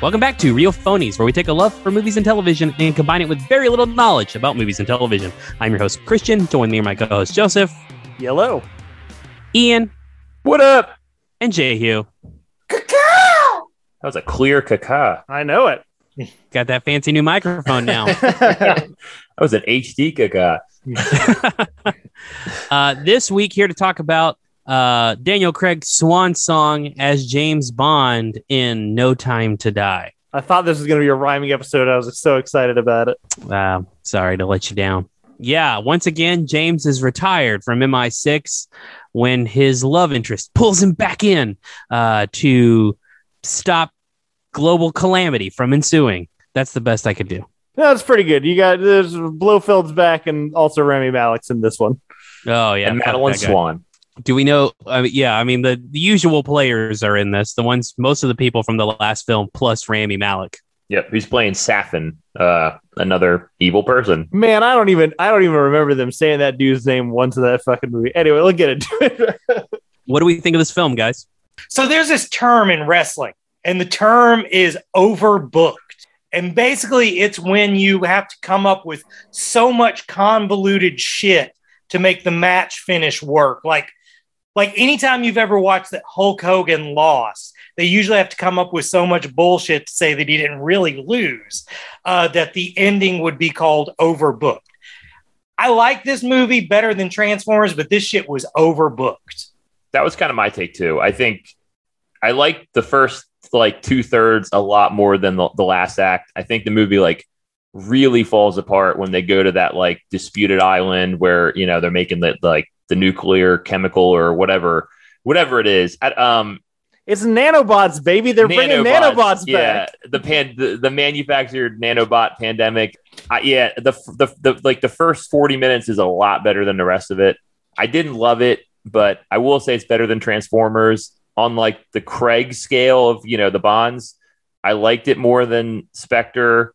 Welcome back to Real Phonies, where we take a love for movies and television and combine it with very little knowledge about movies and television. I'm your host, Christian. Join me and my co host, Joseph, Yellow. Ian, What up? and Jehu. That was a clear caca. I know it. Got that fancy new microphone now. That was an HD caca. uh, this week, here to talk about uh, Daniel Craig's swan song as James Bond in No Time to Die. I thought this was going to be a rhyming episode. I was so excited about it. Uh, sorry to let you down. Yeah, once again, James is retired from MI6 when his love interest pulls him back in uh, to stop global calamity from ensuing. That's the best I could do. That's pretty good. You got there's Blofeld's back and also Rami Malek's in this one. Oh yeah, and Madeline that guy. Swann. Do we know? I mean, yeah, I mean the, the usual players are in this. The ones, most of the people from the last film, plus Rami Malek. Yeah, who's playing Safin, uh, another evil person. Man, I don't even I don't even remember them saying that dude's name once in that fucking movie. Anyway, let's get into it. What do we think of this film, guys? So there's this term in wrestling, and the term is overbooked. And basically, it's when you have to come up with so much convoluted shit to make the match finish work. Like, like anytime you've ever watched that Hulk Hogan lost, they usually have to come up with so much bullshit to say that he didn't really lose, uh, that the ending would be called overbooked. I like this movie better than Transformers, but this shit was overbooked. That was kind of my take too. I think I like the first like two thirds a lot more than the, the last act. I think the movie like really falls apart when they go to that like disputed island where you know they're making the like the nuclear chemical or whatever whatever it is. At, um, it's nanobots, baby. They're bringing nanobots yeah, back. the pan the, the manufactured nanobot pandemic. I, yeah, the, the the like the first forty minutes is a lot better than the rest of it. I didn't love it, but I will say it's better than Transformers. On like the Craig scale of you know the Bonds, I liked it more than Spectre.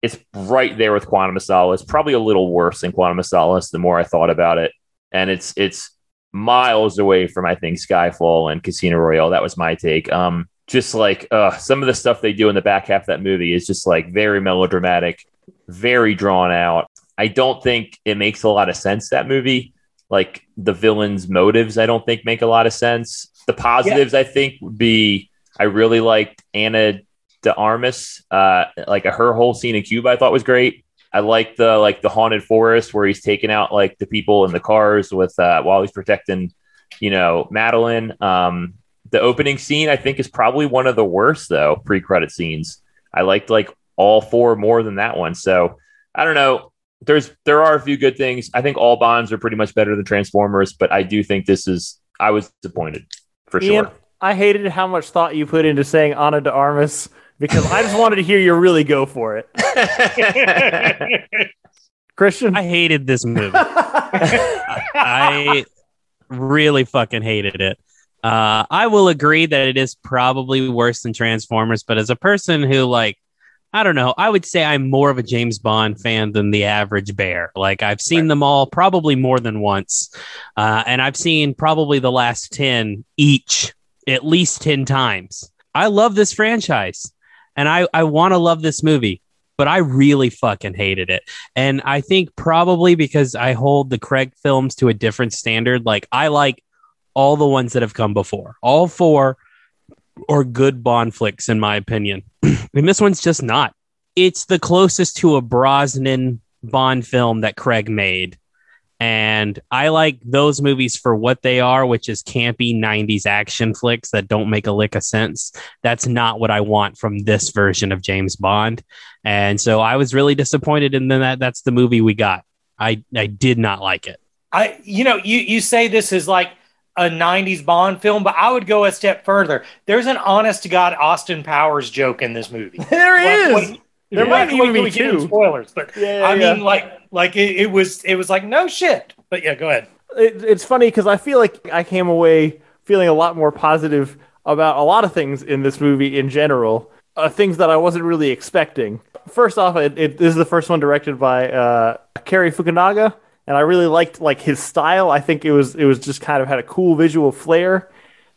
It's right there with Quantum of Solace. Probably a little worse than Quantum of Solace. The more I thought about it, and it's it's miles away from I think Skyfall and Casino Royale. That was my take. Um, just like uh, some of the stuff they do in the back half of that movie is just like very melodramatic, very drawn out. I don't think it makes a lot of sense. That movie, like the villain's motives, I don't think make a lot of sense. The positives, I think, would be I really liked Ana de Armas. Uh, like her whole scene in Cuba, I thought was great. I like the like the haunted forest where he's taking out like the people in the cars with uh, while he's protecting, you know, Madeline. Um, the opening scene I think is probably one of the worst though pre credit scenes. I liked like all four more than that one. So I don't know. There's there are a few good things. I think all bonds are pretty much better than Transformers, but I do think this is I was disappointed for Ian, sure. I hated how much thought you put into saying Ana de Armas because I just wanted to hear you really go for it. Christian? I hated this movie. I really fucking hated it. Uh, I will agree that it is probably worse than Transformers, but as a person who like, I don't know, I would say I'm more of a James Bond fan than the average bear. Like I've seen Right. them all probably more than once, uh, and I've seen probably the last ten each at least ten times. I love this franchise, and I I want to love this movie, but I really fucking hated it. And I think probably because I hold the Craig films to a different standard. Like I like all the ones that have come before. All four are good Bond flicks, in my opinion. and this one's just not. It's the closest to a Brosnan Bond film that Craig made. And I like those movies for what they are, which is campy 90s action flicks that don't make a lick of sense. That's not what I want from this version of James Bond. And so I was really disappointed in that that's the movie we got. I, I did not like it. I, you know, you you say this is like a '90s Bond film, but I would go a step further. There's an honest to God Austin Powers joke in this movie. there Like, is. wait- There wait- might even be we get two. spoilers, but Yeah, yeah, I yeah. mean, like, like it, it was, it was like no shit. But yeah, go ahead. it, it's funny because I feel like I came away feeling a lot more positive about a lot of things in this movie in general, uh, things that I wasn't really expecting. First off, it, it this is the first one directed by uh, Cary Fukunaga, and I really liked like his style. I think it was it was just kind of had a cool visual flair.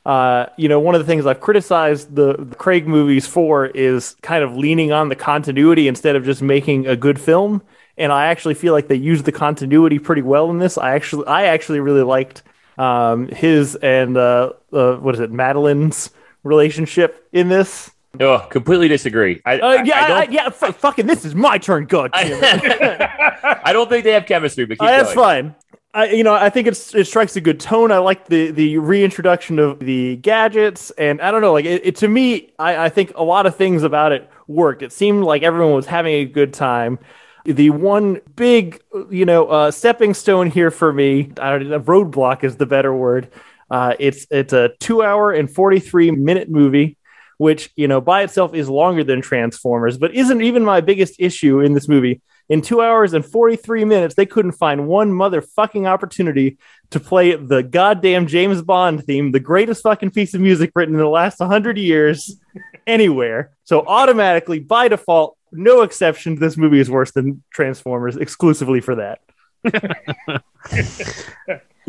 Uh, you know, one of the things I've criticized the, the Craig movies for is kind of leaning on the continuity instead of just making a good film. And I actually feel like they used the continuity pretty well in this. I actually, I actually really liked um, his and uh, uh, what is it, Madeline's relationship in this. No, completely disagree. I, Uh, yeah, I, I, don't, yeah. F- fucking, this is my turn. God. I don't think they have chemistry, but Uh, that's fine. I, you know, I think it's it strikes a good tone. I like the the reintroduction of the gadgets, and I don't know, like it, it to me, I, I think a lot of things about it worked. It seemed like everyone was having a good time. The one big, you know, uh, stepping stone here for me, I don't roadblock is the better word. Uh, it's it's a two hour and forty three minute movie which you know by itself is longer than Transformers, but isn't even my biggest issue in this movie. In two hours and 43 minutes, they couldn't find one motherfucking opportunity to play the goddamn James Bond theme, the greatest fucking piece of music written in the last 100 years, anywhere. So, automatically, by default, no exception, this movie is worse than Transformers exclusively for that.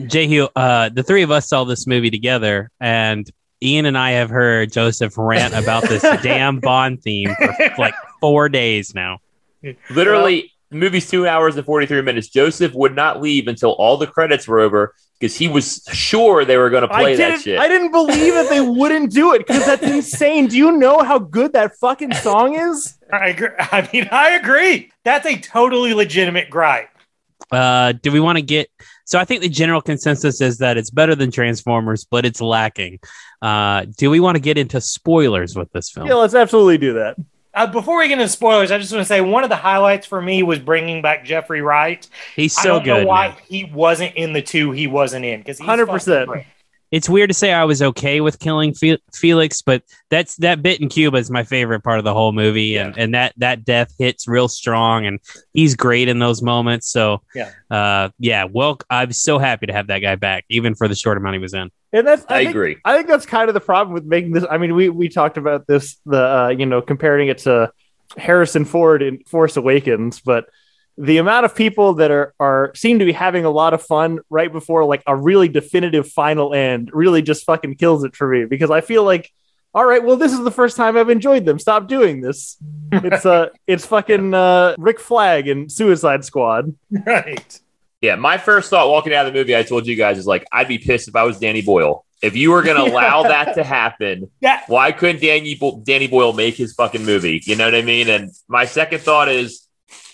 Jehu, uh, the three of us saw this movie together, and Ian and I have heard Joseph rant about this damn Bond theme for like four days now. Literally, the movie's two hours and 43 minutes. Joseph would not leave until all the credits were over because he was sure they were going to play that shit. I didn't believe that they wouldn't do it because that's insane. Do you know how good that fucking song is? I agree. I mean, I agree. That's a totally legitimate gripe. Uh, do we want to get? So I think the general consensus is that it's better than Transformers, but it's lacking. Uh, do we want to get into spoilers with this film? Yeah, let's absolutely do that. Uh, before we get into spoilers, I just want to say one of the highlights for me was bringing back Jeffrey Wright. He's I so don't good. know why man. he wasn't in the two he wasn't in because 100%. It's weird to say I was okay with killing Fe- Felix, but that's that bit in Cuba is my favorite part of the whole movie, and, and that that death hits real strong, and he's great in those moments. So Yeah. uh, yeah. Well, I'm so happy to have that guy back, even for the short amount he was in. And that's I think- agree. I think that's kind of the problem with making this. I mean, we we talked about this, the uh, you know, comparing it to Harrison Ford in Force Awakens, but the amount of people that are are seem to be having a lot of fun right before like a really definitive final end really just fucking kills it for me because I feel like. All right, well, this is the first time I've enjoyed them. Stop doing this. It's uh, it's fucking uh, Rick Flag and Suicide Squad. Right. Yeah, my first thought walking out of the movie, I told you guys, is like, I'd be pissed if I was Danny Boyle. If you were going to allow that to happen, Yeah. why couldn't Danny, Bo- Danny Boyle make his fucking movie? You know what I mean? And my second thought is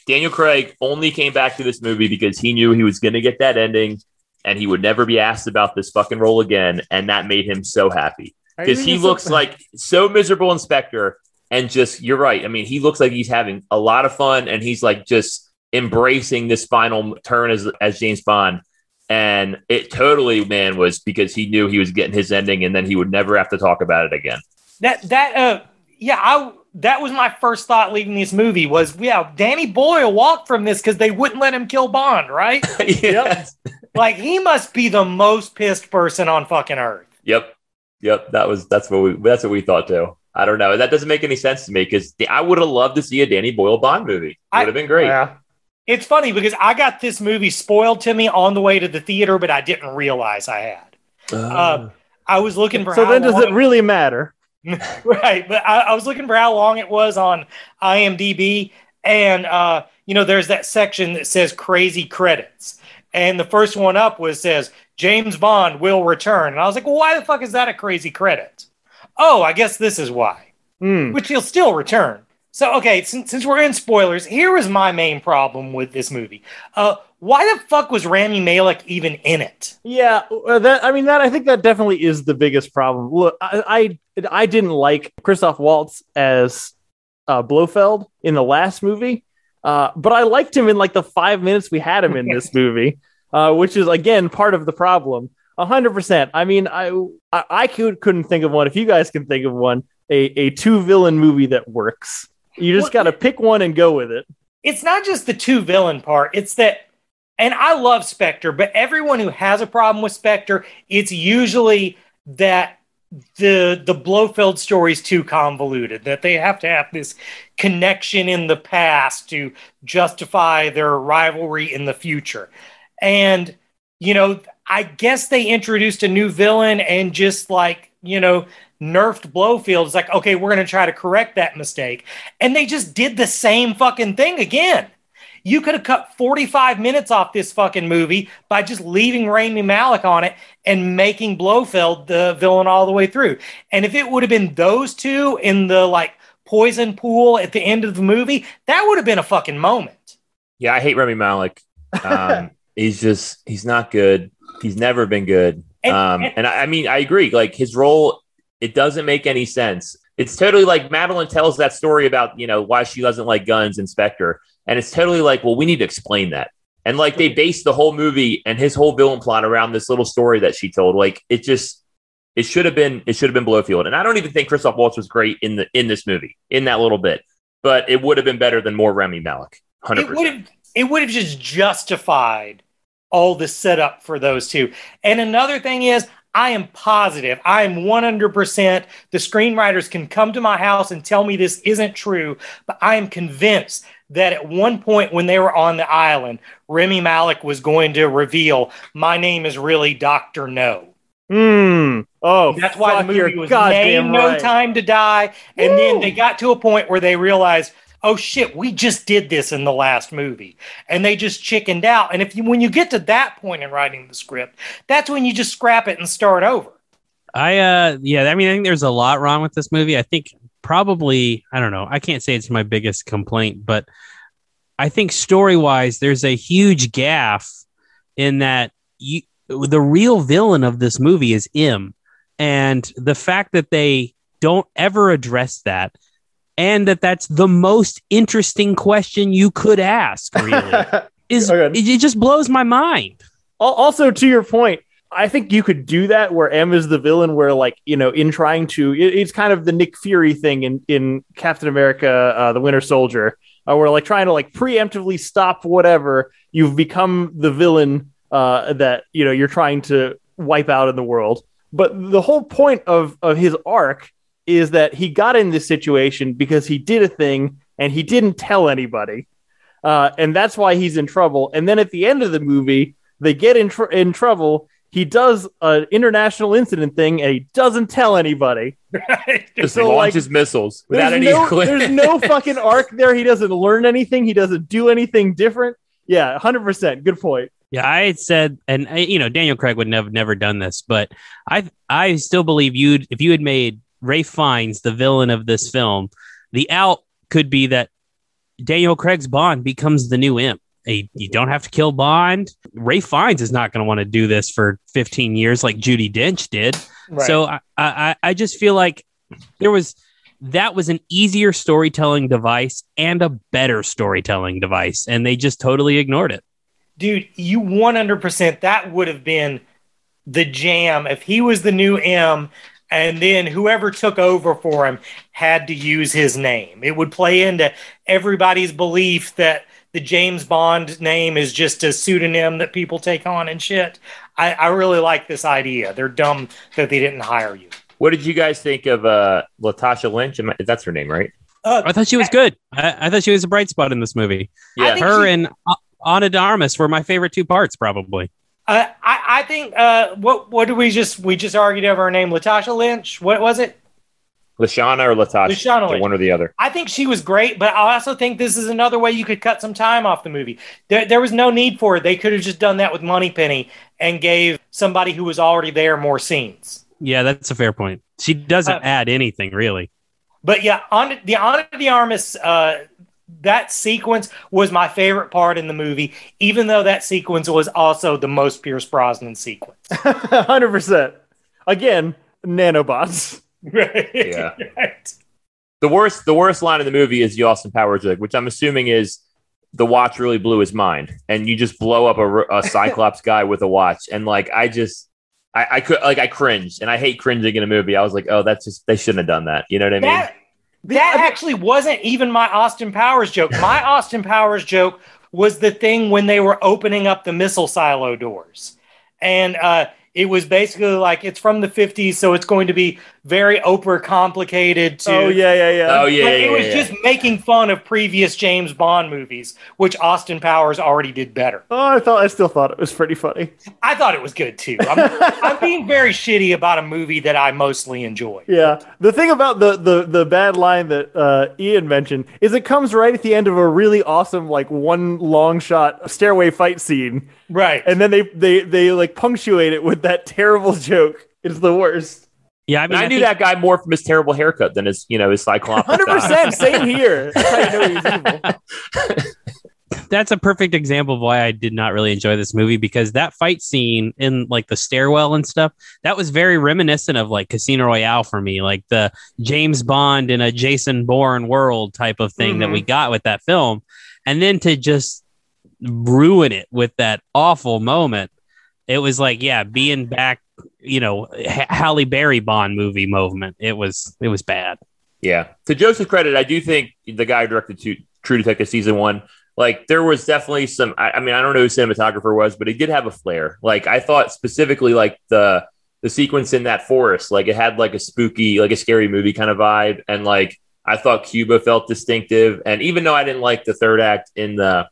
Daniel Craig only came back to this movie because he knew he was going to get that ending and he would never be asked about this fucking role again. And that made him so happy because he looks like so miserable in Spectre and just you're right i mean he looks like he's having a lot of fun and he's like just embracing this final turn as as james bond and it totally man was because he knew he was getting his ending and then he would never have to talk about it again That that uh yeah, I that was my first thought leaving this movie was yeah, Danny Boyle walked from this because they wouldn't let him kill Bond, right? yes. like he must be the most pissed person on fucking earth. yep yep that was that's what we that's what we thought too i don't know that doesn't make any sense to me because i would have loved to see a danny boyle bond movie it I- would have been great Yeah. It's funny because I got this movie spoiled to me on the way to the theater, but I didn't realize I had. Uh, I was looking for So how then, does long- it really matter? right but I, I was looking for how long it was on imdb and uh you know there's that section that says crazy credits and the first one up was says james bond will return and i was like well why the fuck is that a crazy credit oh i guess this is why Hmm. which he'll still return so okay since, since we're in spoilers here was my main problem with this movie uh why the fuck was rami malek even in it Yeah, uh, that I mean that I think that definitely is the biggest problem. Look, I I, I didn't like Christoph Waltz as uh, Blofeld in the last movie, uh, but I liked him in like the five minutes we had him in this movie, uh, which is again part of the problem. A hundred percent. I mean, I I, I could, couldn't think of one. If you guys can think of one, a a two villain movie that works. You just got to pick one and go with it. it's not just the two villain part. It's that, and I love Spectre, but everyone who has a problem with Spectre, it's usually that the the Blofeld story is too convoluted. That they have to have this connection in the past to justify their rivalry in the future, and you know, I guess they introduced a new villain and just like you know, nerfed Blofeld. It's like, okay, we're going to try to correct that mistake. And they just did the same fucking thing again. You could have cut 45 minutes off this fucking movie by just leaving Rami Malek on it and making Blofeld the villain all the way through. And if it would have been those two in the like poison pool at the end of the movie, that would have been a fucking moment. Yeah, I hate Rami Malek. Um, he's just he's not good. He's never been good. And- um, and- and I, I mean, I agree. Like his role, it doesn't make any sense. It's totally like Madeline tells that story about you know why she doesn't like guns, Inspector, and it's totally like, well, we need to explain that. And like they based the whole movie and his whole villain plot around this little story that she told. Like it just, it should have been, it should have been Blofeld. And I don't even think Christoph Waltz was great in the in this movie in that little bit, but it would have been better than more Rami Malek. Hundred It would have it would have just justified all the setup for those two. And another thing is, I am positive, I am 100%. The screenwriters can come to my house and tell me this isn't true, but I am convinced that at one point when they were on the island, Rami Malek was going to reveal, My name is really Dr. No. Hmm. Oh, That's why the movie was named No. Time to Die. And then they got to a point where they realized, oh shit, we just did this in the last movie. And they just chickened out. And if you when you get to that point in writing the script, that's when you just scrap it and start over. I uh yeah, I mean I think there's a lot wrong with this movie. I think probably I don't know. I can't say it's my biggest complaint, but I think story-wise there's a huge gaff in that you the real villain of this movie is M and the fact that they don't ever address that and that that's the most interesting question you could ask really is Okay. it, it just blows my mind. Also to your point i think you could do that where m is the villain where like you know in trying to it- it's kind of the nick fury thing in in captain america uh, the winter soldier uh, where like trying to like preemptively stop whatever you've become the villain uh, that you know you're trying to wipe out in the world but the whole point of of his arc is that he got in this situation because he did a thing and he didn't tell anybody uh, and that's why he's in trouble. And then at the end of the movie, they get in tr- in trouble. He does an international incident thing, and he doesn't tell anybody. Just So, like, launches missiles without There's any. no, there's no fucking arc there. He doesn't learn anything. He doesn't do anything different. Yeah, hundred percent. Good point. Yeah, I had said, and uh, you know, Daniel Craig would have never done this, but I I still believe you'd if you had made Ralph Fiennes the villain of this film, the out could be that Daniel Craig's Bond becomes the new imp. You don't have to kill Bond. Ralph Fiennes is not going to want to do this for 15 years like Judi Dench did. Right. So I, I I just feel like there was that was an easier storytelling device and a better storytelling device, and they just totally ignored it. dude, you 100% that would have been the jam if he was the new M and then whoever took over for him had to use his name. It would play into everybody's belief that the James Bond name is just a pseudonym that people take on and shit. I, I really like this idea. They're dumb that they didn't hire you. What did you guys think of uh, Latasha Lynch? That's her name, right? Uh, I thought she was good. I, I thought she was a bright spot in this movie. Yeah, Her she- and uh, Ana de were my favorite two parts, probably. Uh, I, I think uh, what what did we just we just argued over her name Latasha Lynch what was it Lashana or Latasha? Lashana Lynch. one or the other. I think she was great, but I also think this is another way you could cut some time off the movie. There, there was no need for it. They could have just done that with Moneypenny and gave somebody who was already there more scenes. Yeah, that's a fair point. She doesn't Uh, add anything really. But yeah, on the Ana de Armas, uh, that sequence was my favorite part in the movie, even though that sequence was also the most Pierce Brosnan sequence. Hundred percent. Again, nanobots. Right. Yeah. Right. The worst, the worst line in the movie is the Austin Powers joke, which I'm assuming is the watch really blew his mind, and you just blow up a, a Cyclops guy with a watch, and like I just, I, I could like I cringed, and I hate cringing in a movie. I was like, oh, that's just they shouldn't have done that. You know what I mean? That, that actually wasn't even my Austin Powers joke. My Austin Powers joke was the thing when they were opening up the missile silo doors. And uh, it was basically like it's from the 50s, so it's going to be very over complicated. To, Oh yeah, yeah, yeah. Oh yeah, Like, yeah, it was yeah, just making fun of previous James Bond movies, which Austin Powers already did better. Oh, I thought I still thought it was pretty funny. I thought it was good too. I'm, I'm being very shitty about a movie that I mostly enjoy. Yeah. The thing about the the the bad line that uh, Ian mentioned is it comes right at the end of a really awesome like one long shot stairway fight scene, Right. and then they they they like punctuate it with that terrible joke. is the worst. Yeah, I mean, I, I knew think- that guy more from his terrible haircut than his, you know, his cyclops. Hundred percent. Same here. That's how you know he's evil. that's a perfect example of why I did not really enjoy this movie because that fight scene in like the stairwell and stuff that was very reminiscent of like Casino Royale for me, like the James Bond in a Jason Bourne world type of thing that we mm-hmm. got with that film, and then to just ruin it with that awful moment, it was like yeah, being back, you know, H- Halle Berry Bond movie movement. It was it was bad. Yeah. To Joseph's credit, I do think the guy who directed to True Detective season one, like there was definitely some. I, I mean, I don't know who cinematographer was, but he did have a flair. Like I thought specifically, like the the sequence in that forest, like it had like a spooky, like a scary movie kind of vibe, and like I thought Cuba felt distinctive. And even though I didn't like the third act in the,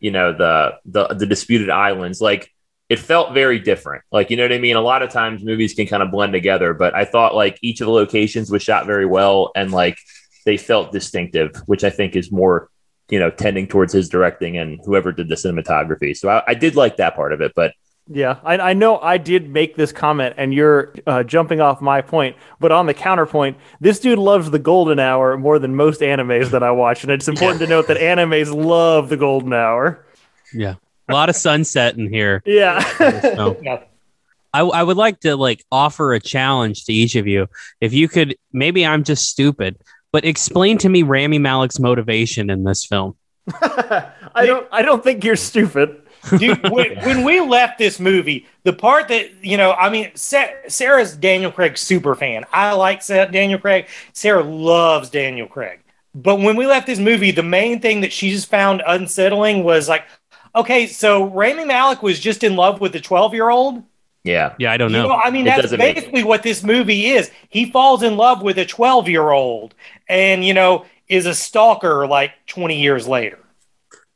you know, the the the disputed islands, like it felt very different. Like, you know what I mean? A lot of times movies can kind of blend together, but I thought like each of the locations was shot very well and like they felt distinctive, which I think is more, you know, tending towards his directing and whoever did the cinematography. So I, I did like that part of it, but Yeah, I, I know I did make this comment, and you're uh, jumping off my point. But on the counterpoint, this dude loves the golden hour more than most animes that I watch, and it's important to note that animes love the golden hour. Yeah, a lot of sunset in here. Yeah, So. No. I, I would like to like offer a challenge to each of you. If you could, maybe I'm just stupid, but explain to me Rami Malek's motivation in this film. I don't. I don't think you're stupid. Dude, when, when we left this movie, the part that you know, I mean, Sa- Sarah's Daniel Craig super fan. I like Sa- Daniel Craig. Sarah loves Daniel Craig. But when we left this movie, the main thing that she just found unsettling was like, okay, so Rami Malek was just in love with the twelve-year-old. yeah. Yeah, I don't You know. know, I mean, It that's basically what this movie is. He falls in love with a 12 year old and, you know, is a stalker like 20 years later.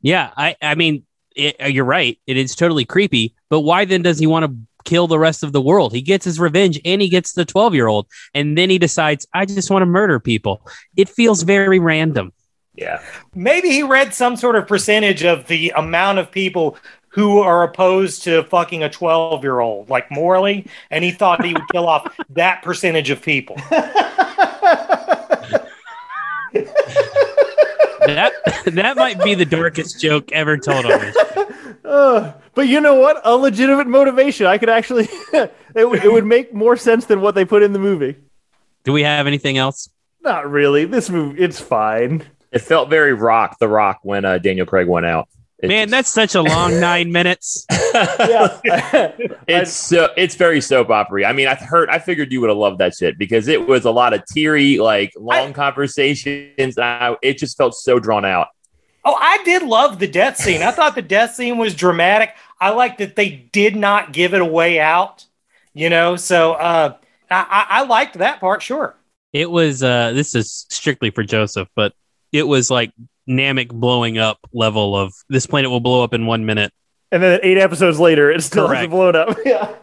Yeah, I I mean, it, uh, you're right. It is totally creepy. But why then does he want to kill the rest of the world? He gets his revenge, and he gets the 12 year old, and then he decides, I just want to murder people. It feels very random. Yeah. Maybe he read some sort of percentage of the amount of people who are opposed to fucking a 12 year old, like morally, and he thought he would kill off that percentage of people. That that might be the darkest joke ever told on this. Uh, but you know what? A legitimate motivation. I could actually. it, would- it would make more sense than what they put in the movie. Do we have anything else? Not really. This movie, it's fine. It felt very rock, the rock when uh, Daniel Craig went out. It Man, just- that's such a long nine minutes. Yeah. it's so it's very soap opera. I mean, I heard I figured you would have loved that shit because it was a lot of teary, like long conversations. I, it just felt so drawn out. Oh, I did love the death scene. I thought the death scene was dramatic. I like that they did not give it away out, you know. So uh, I, I, I liked that part. Sure. It was uh this is strictly for Joseph, but it was like Namek blowing up level of this planet will blow up in one minute. and then eight episodes later, it still Correct. hasn't blown up. Yeah.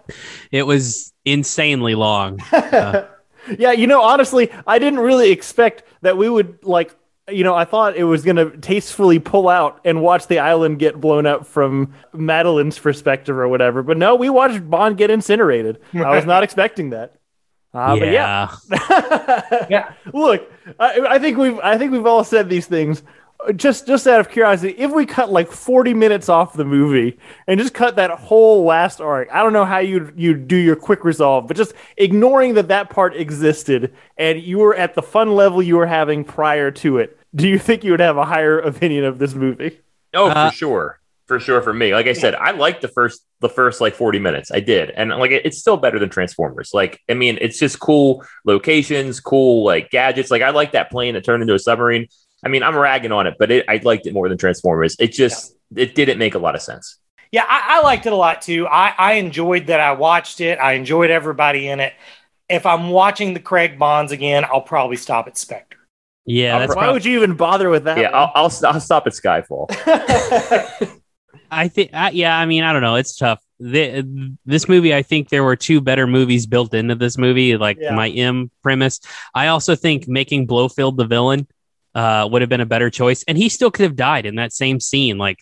It was insanely long. yeah, you know, honestly, I didn't really expect that we would like. You know, I thought it was going to tastefully pull out and watch the island get blown up from Madeline's perspective or whatever. But no, we watched Bond get incinerated. I was not expecting that. Uh, But yeah, Yeah. Look, I, I think we've I think we've all said these things. Just just out of curiosity, if we cut like forty minutes off the movie and just cut that whole last arc, I don't know how you you do your quick resolve, but just ignoring that that part existed and you were at the fun level you were having prior to it, do you think you would have a higher opinion of this movie? Oh, Uh, for sure, for sure. For me, like I said, I liked the first the first like forty minutes. I did, and like it's still better than Transformers. Like I mean, it's just cool locations, cool like gadgets. Like I like that plane that turned into a submarine. I mean, I'm ragging on it, but it, I liked it more than Transformers. It just it didn't make a lot of sense. Yeah, I, I liked it a lot too. I, I enjoyed that I watched it. I enjoyed everybody in it. If I'm watching the Craig Bonds again, I'll probably stop at Spectre. Yeah, that's Why prob- would you even bother with that? Yeah, I'll, I'll, I'll stop at Skyfall. I think. I, yeah, I mean, I don't know. It's tough. The, this movie, I think there were two better movies built into this movie. Like Yeah. my M premise. I also think making Blofeld the villain uh, would have been a better choice, and he still could have died in that same scene. Like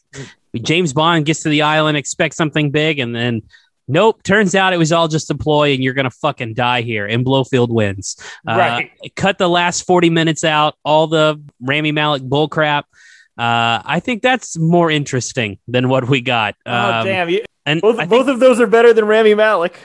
James Bond gets to the island, expects something big, and then. Nope. Turns out it was all just a ploy, and you're gonna fucking die here. And Blofeld wins. Uh, Right. Cut the last forty minutes out. All the Rami Malek bullcrap. Uh, I think that's more interesting than what we got. oh Um, damn! You, And both both of those are better than Rami Malek.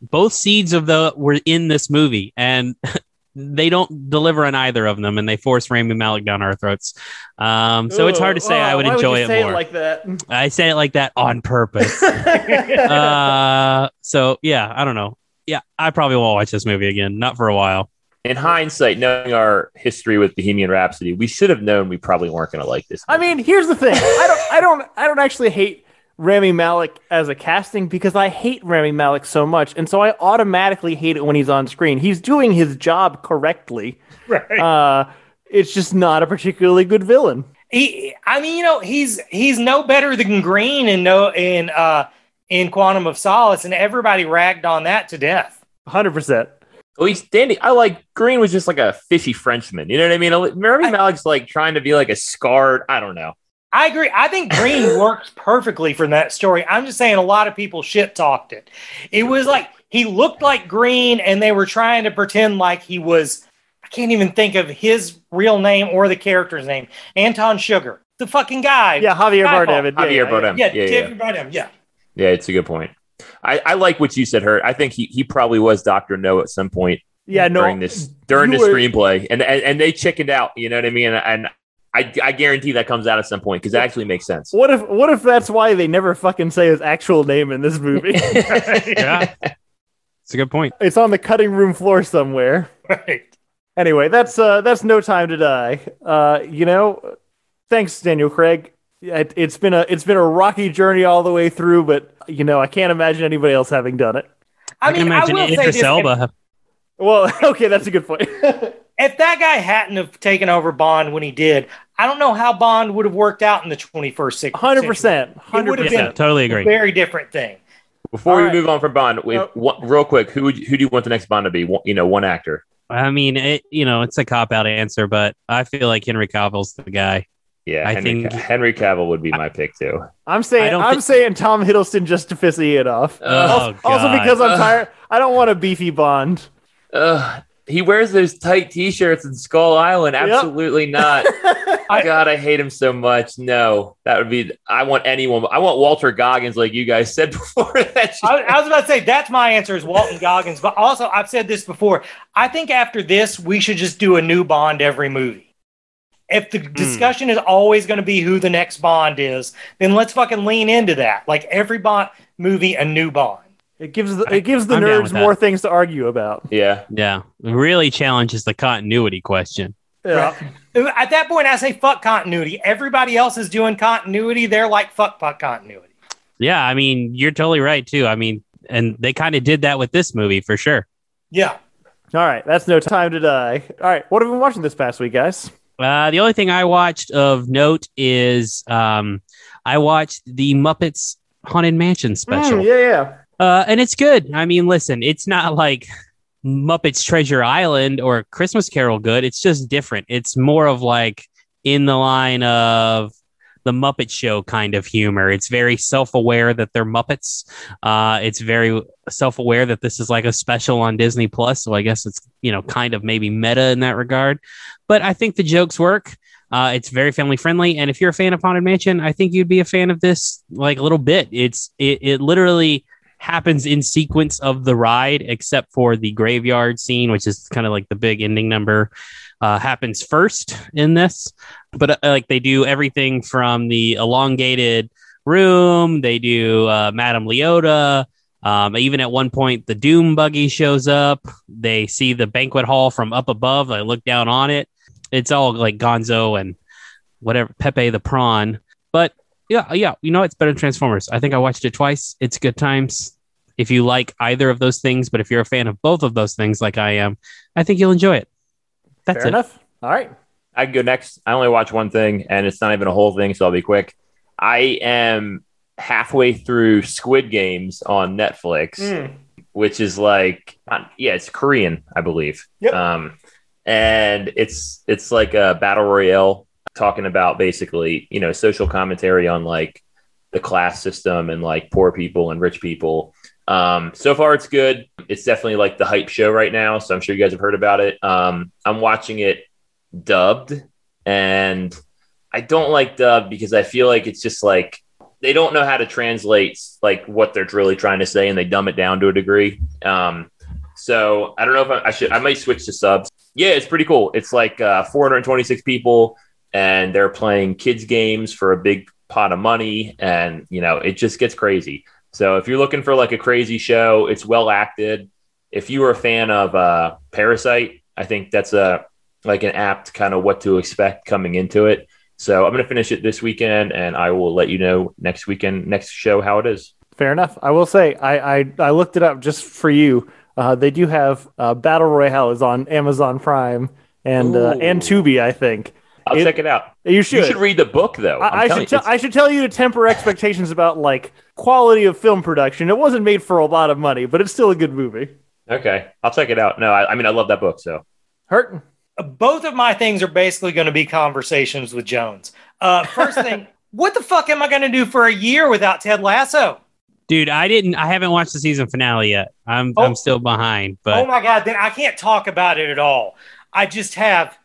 both seeds of the were in this movie, and they don't deliver on either of them, and they force Rami Malek down our throats. Um, so it's hard to say. Ooh, I would enjoy you it say more. like that. I say it like that on purpose. uh, so yeah, I don't know. Yeah, I probably won't watch this movie again. Not for a while. In hindsight, knowing our history with Bohemian Rhapsody, we should have known we probably weren't going to like this. I mean, here's the thing. I don't, I don't, I don't actually hate Rami Malek as a casting because I hate Rami Malek so much, and so I automatically hate it when he's on screen. He's doing his job correctly. Right. Uh, it's just not a particularly good villain. he I mean, you know, he's he's no better than Green in no in uh in Quantum of Solace, and everybody ragged on that to death. Hundred percent. Well, he's standing. I like Green was just like a fishy Frenchman. You know what I mean? Rami I- Malek's like trying to be like a scarred. I don't know. I agree. I think Green works perfectly for that story. I'm just saying a lot of people shit talked it. It was like he looked like Green and they were trying to pretend like he was I can't even think of his real name or the character's name. Anton Chigurh. The fucking guy. Yeah, Javier Skyfall. Bardem. Javier Bardem. Yeah, Yeah, yeah. Bardem, yeah. Yeah, it's a good point. I, I like what you said, Hurt. I think he, he probably was Doctor No at some point Yeah, no. during this during the were- screenplay, and, and and they chickened out. You know what I mean? And, and I I guarantee that comes out at some point because it actually makes sense. What if, what if that's why they never fucking say his actual name in this movie? Yeah, it's a good point. it's on the cutting room floor somewhere. Right. Anyway, that's uh, that's no time to die. Uh, you know, thanks, Daniel Craig. It, it's been a it's been a rocky journey all the way through, but you know, I can't imagine anybody else having done it. I, I, can imagine I will say Idris this, if, Elba. Well, okay, that's a good point. if that guy hadn't have taken over Bond when he did, I don't know how Bond would have worked out in the 21st century. Hundred percent, hundred would've percent. Yeah, totally A agree. very different thing. Before All we right. move on from Bond, we, Uh, one, real quick, who would who do you want the next Bond to be? One, you know, one actor. I mean, it, you know, it's a cop out answer, but I feel like Henry Cavill's the guy. Yeah, I Henry, think- Henry Cavill would be my pick too. I'm saying I'm thi- saying Tom Hiddleston just to piss Ian off. Oh, also, also because I'm Ugh. tired. I don't want a beefy Bond. Ugh, he wears those tight T-shirts in Skull Island. Absolutely not. God, I hate him so much. No, that would be. I want anyone. I want Walter Goggins, like you guys said before. That I, I was about to say that's my answer is Walton Goggins, but also I've said this before. I think after this we should just do a new Bond every movie. If the hmm. discussion is always going to be who the next Bond is, then let's fucking lean into that. Like every Bond movie, a new Bond. It gives the, it gives the I'm nerds with that. more things to argue about. yeah, Yeah, it really challenges the continuity question. Yeah. At that point, I say fuck continuity. Everybody else is doing continuity. They're like fuck fuck continuity. Yeah, I mean, you're totally right too. I mean, and they kind of did that with this movie for sure. Yeah. All right, that's no time to die. All right, what have we been watching this past week, guys? Uh, the only thing I watched of note is um, I watched the Muppets Haunted Mansion special. Mm, yeah, yeah. Uh, and it's good. I mean, listen, it's not like Muppets Treasure Island or Christmas Carol good. It's just different. It's more of like in the line of the Muppet Show kind of humor. It's very self aware that they're Muppets. Uh, it's very self aware that this is like a special on Disney Plus. So I guess it's, you know, kind of maybe meta in that regard. But I think the jokes work. Uh, it's very family friendly, and if you're a fan of Haunted Mansion, I think you'd be a fan of this like a little bit. It's it, it literally happens in sequence of the ride, except for the graveyard scene, which is kind of like the big ending number, uh, happens first in this. But uh, like they do everything from the elongated room, they do uh, Madame Leota. Um, even at one point, the Doom buggy shows up. They see the banquet hall from up above. They look down on it. It's all like Gonzo and whatever Pepe the prawn. But Yeah, yeah. You know, it's better than Transformers. I think I watched it twice. It's good times. If you like either of those things, but if you're a fan of both of those things, like I am, I think you'll enjoy it. That's Fair it. enough. All right. I can go next. I only watch one thing, and it's not even a whole thing, so I'll be quick. I am halfway through Squid Games on Netflix, Mm. which is like, yeah, it's Korean, I believe. Yep. Um, and it's it's like a battle royale talking about basically, you know, social commentary on like the class system and like poor people and rich people. Um, so far, it's good. It's definitely like the hype show right now. So I'm sure you guys have heard about it. Um, I'm watching it dubbed, and I don't like dub because I feel like it's just like they don't know how to translate like what they're really trying to say, and they dumb it down to a degree. Um, so I don't know if I, I should. I might switch to subs. Yeah, it's pretty cool. It's like uh, 426 people, and they're playing kids games for a big pot of money, and you know it just gets crazy. So if you're looking for like a crazy show, it's well acted. If you were a fan of uh, Parasite, I think that's a like an apt kind of what to expect coming into it. So I'm going to finish it this weekend, and I will let you know next weekend, next show, how it is. Fair enough. I will say I I, I looked it up just for you. Uh, they do have uh, Battle Royale is on Amazon Prime and uh, and Tubi. I think I'll It- check it out. you should. You should read the book, though. I, I should I should tell you to temper expectations about like quality of film production. It wasn't made for a lot of money, but it's still a good movie. okay, I'll check it out. No, I, I mean I love that book. So Hurt. Both of my things are basically going to be conversations with Jones. Uh, first thing, what the fuck am I going to do for a year without Ted Lasso? Dude, I didn't. I haven't watched the season finale yet. I'm Oh. I'm still behind, but oh my god, then I can't talk about it at all. I just have,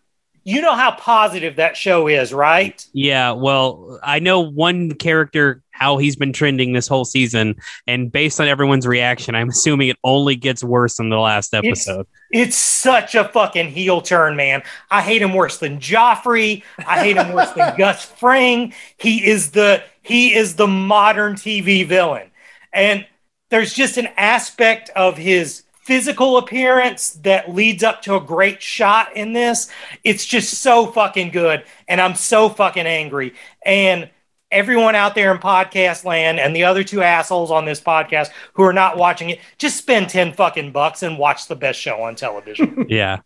you know how positive that show is, right? Yeah, well, I know one character how he's been trending this whole season, and based on everyone's reaction, I'm assuming it only gets worse in the last episode. It's such a fucking heel turn, man. I hate him worse than Joffrey. I hate him worse than Gus Fring. He is the he is the modern TV villain. And there's just an aspect of his physical appearance that leads up to a great shot in this. It's just so fucking good. And I'm so fucking angry. And everyone out there in podcast land and the other two assholes on this podcast who are not watching it, just spend 10 fucking bucks and watch the best show on television. yeah.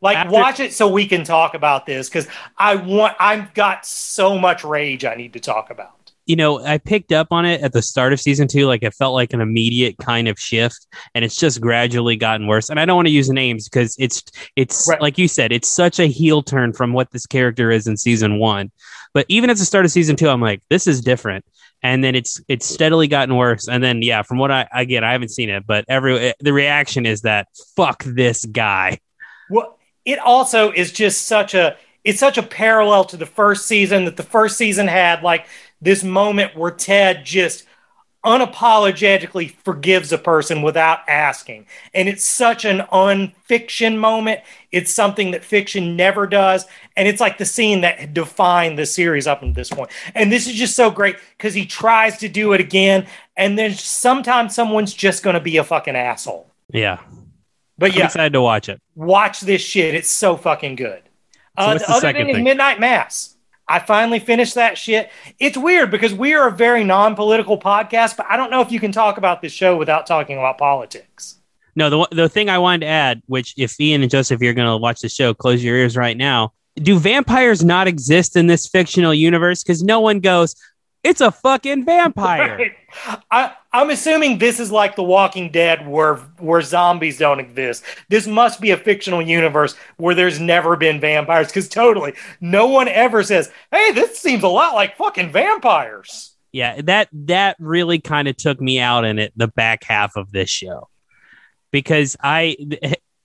like After- watch it so we can talk about this cuz I want I've got so much rage I need to talk about. You know, I picked up on it at the start of season two. Like it felt like an immediate kind of shift, and it's just gradually gotten worse. And I don't want to use names because it's it's Right. like you said, it's such a heel turn from what this character is in season one. But even at the start of season two, I'm like, this is different. And then it's it's steadily gotten worse. And then yeah, from what I again, I haven't seen it, but every eh, the reaction is that fuck this guy. Well, it also is just such a it's such a parallel to the first season that the first season had like this moment where Ted just unapologetically forgives a person without asking. And it's such an unfiction moment. It's something that fiction never does. And it's like the scene that defined the series up until this point. And this is just so great because he tries to do it again. And then sometimes someone's just going to be a fucking asshole. Yeah, But I'm yeah, excited to watch it. watch this shit. It's so fucking good. So Uh, what's the the other second thing is thing? Midnight Mass. I finally finished that shit. It's weird because we are a very non-political podcast, but I don't know if you can talk about this show without talking about politics. No, the the thing I wanted to add, which if Ian and Joseph, you're going to watch the show, close your ears right now. Do vampires not exist in this fictional universe? Because no one goes, it's a fucking vampire. Right. I, I'm assuming this is like The Walking Dead, where where zombies don't exist. This must be a fictional universe where there's never been vampires. Because totally, no one ever says, "Hey, this seems a lot like fucking vampires." yeah, that that really kind of took me out in it the back half of this show because I.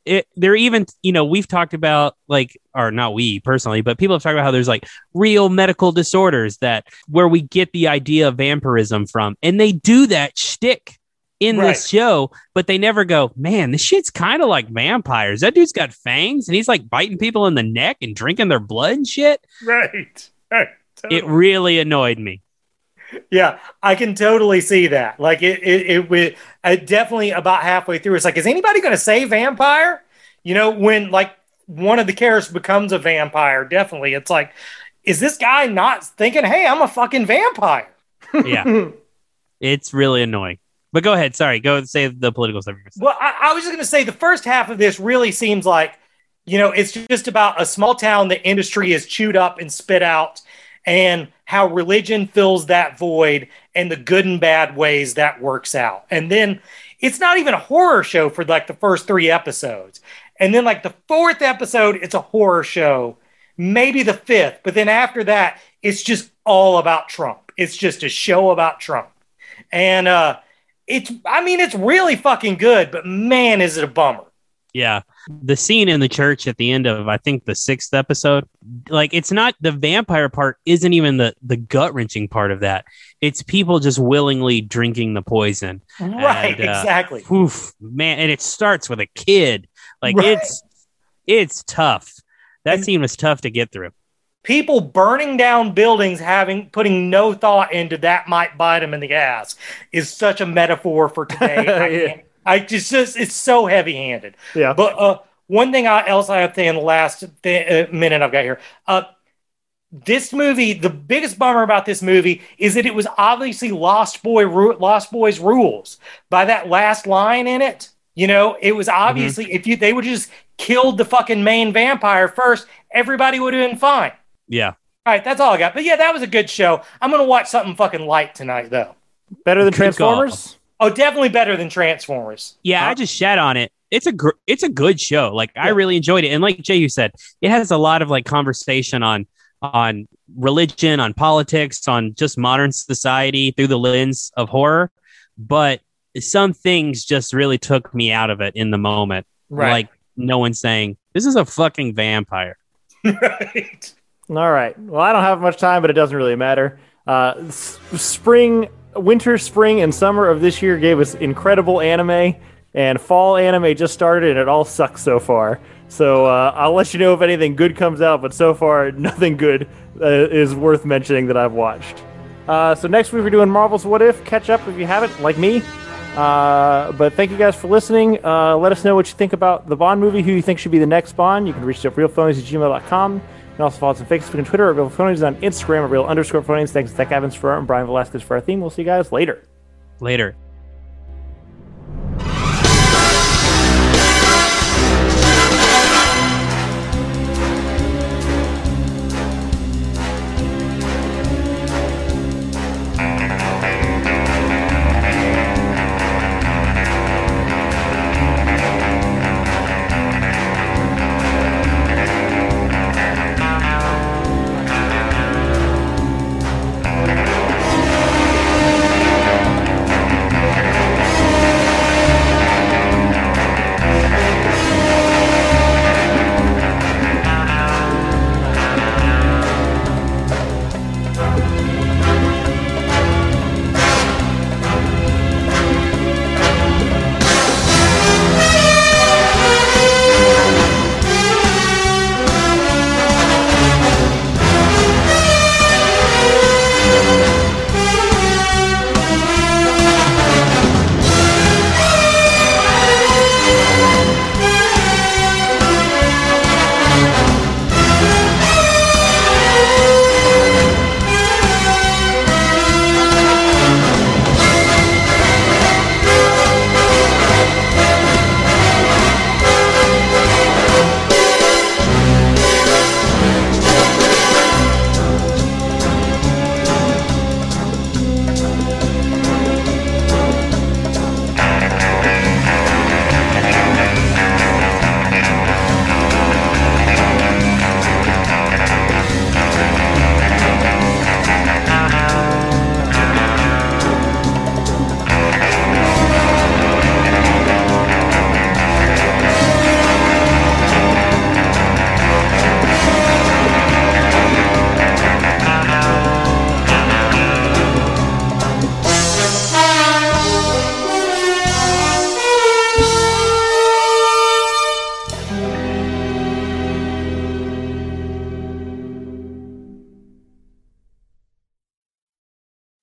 It, they're even, you know, we've talked about like, or not we personally, but people have talked about how there's like real medical disorders that where we get the idea of vampirism from, and they do that shtick in Right. this show, but they never go, man, this shit's kind of like vampires. That dude's got fangs and he's like biting people in the neck and drinking their blood and shit. Right. Right. It really annoyed me. Yeah, I can totally see that. Like it, it, it, it, uh, definitely about halfway through, it's like, is anybody going to say vampire? You know, when like one of the characters becomes a vampire, definitely, it's like is this guy not thinking, hey, I'm a fucking vampire? Yeah, it's really annoying. But go ahead. Sorry, go say the political stuff. Well, I, I was just going to say the first half of this really seems like, you know, it's just about a small town that industry is chewed up and spit out, and how religion fills that void and the good and bad ways that works out. And then it's not even a horror show for like the first three episodes. And then, like the fourth episode, it's a horror show, maybe the fifth. But then after that, it's just all about Trump. It's just a show about Trump. And uh, it's, I mean, it's really fucking good, but man, is it a bummer. Yeah. The scene in the church at the end of I think the sixth episode, like it's not the vampire part isn't even the the gut wrenching part of that. It's people just willingly drinking the poison. Right, And, uh, exactly. Oof, man, and it starts with a kid. Like Right. it's it's tough. That And- scene was tough to get through. People burning down buildings, having putting no thought into that might bite them in the ass, is such a metaphor for today. I, Yeah. can't, I just, just it's so heavy handed. yeah. But uh, one thing I, else I have to say in the last th- uh, minute I've got here, uh, this movie, the biggest bummer about this movie is that it was obviously Lost Boy, Ru- Lost Boys rules by that last line in it. You know, it was obviously if you they would just killed the fucking main vampire first, everybody would have been fine. Yeah. All right, that's all I got. But yeah, that was a good show. I'm gonna watch something fucking light tonight though. Better than Good call. Transformers? Oh, definitely better than Transformers. Yeah, Huh? I just shat on it. It's a gr- it's a good show. Like I really enjoyed it, and like Jay, you said, it has a lot of like conversation on on religion, on politics, on just modern society through the lens of horror. But some things just really took me out of it in the moment. Right. Like no one saying this is a fucking vampire. right. All right. Well, I don't have much time, but it doesn't really matter. Uh, s- spring, winter, spring, and summer of this year gave us incredible anime, and fall anime just started, and it all sucks so far. So uh, I'll let you know if anything good comes out, but so far, nothing good uh, is worth mentioning that I've watched. Uh, so next week we're doing Marvel's What If. Catch up if you haven't, like me. Uh, but thank you guys for listening. Uh, let us know what you think about the Bond movie, who you think should be the next Bond. You can reach us at realphonies at gmail.com. Can also follow us on Facebook and Twitter at Real Phonies, on Instagram at Real underscore Phonies. Thanks to Zach Evans for art and Brian Velasquez for our theme. We'll see you guys later. Later.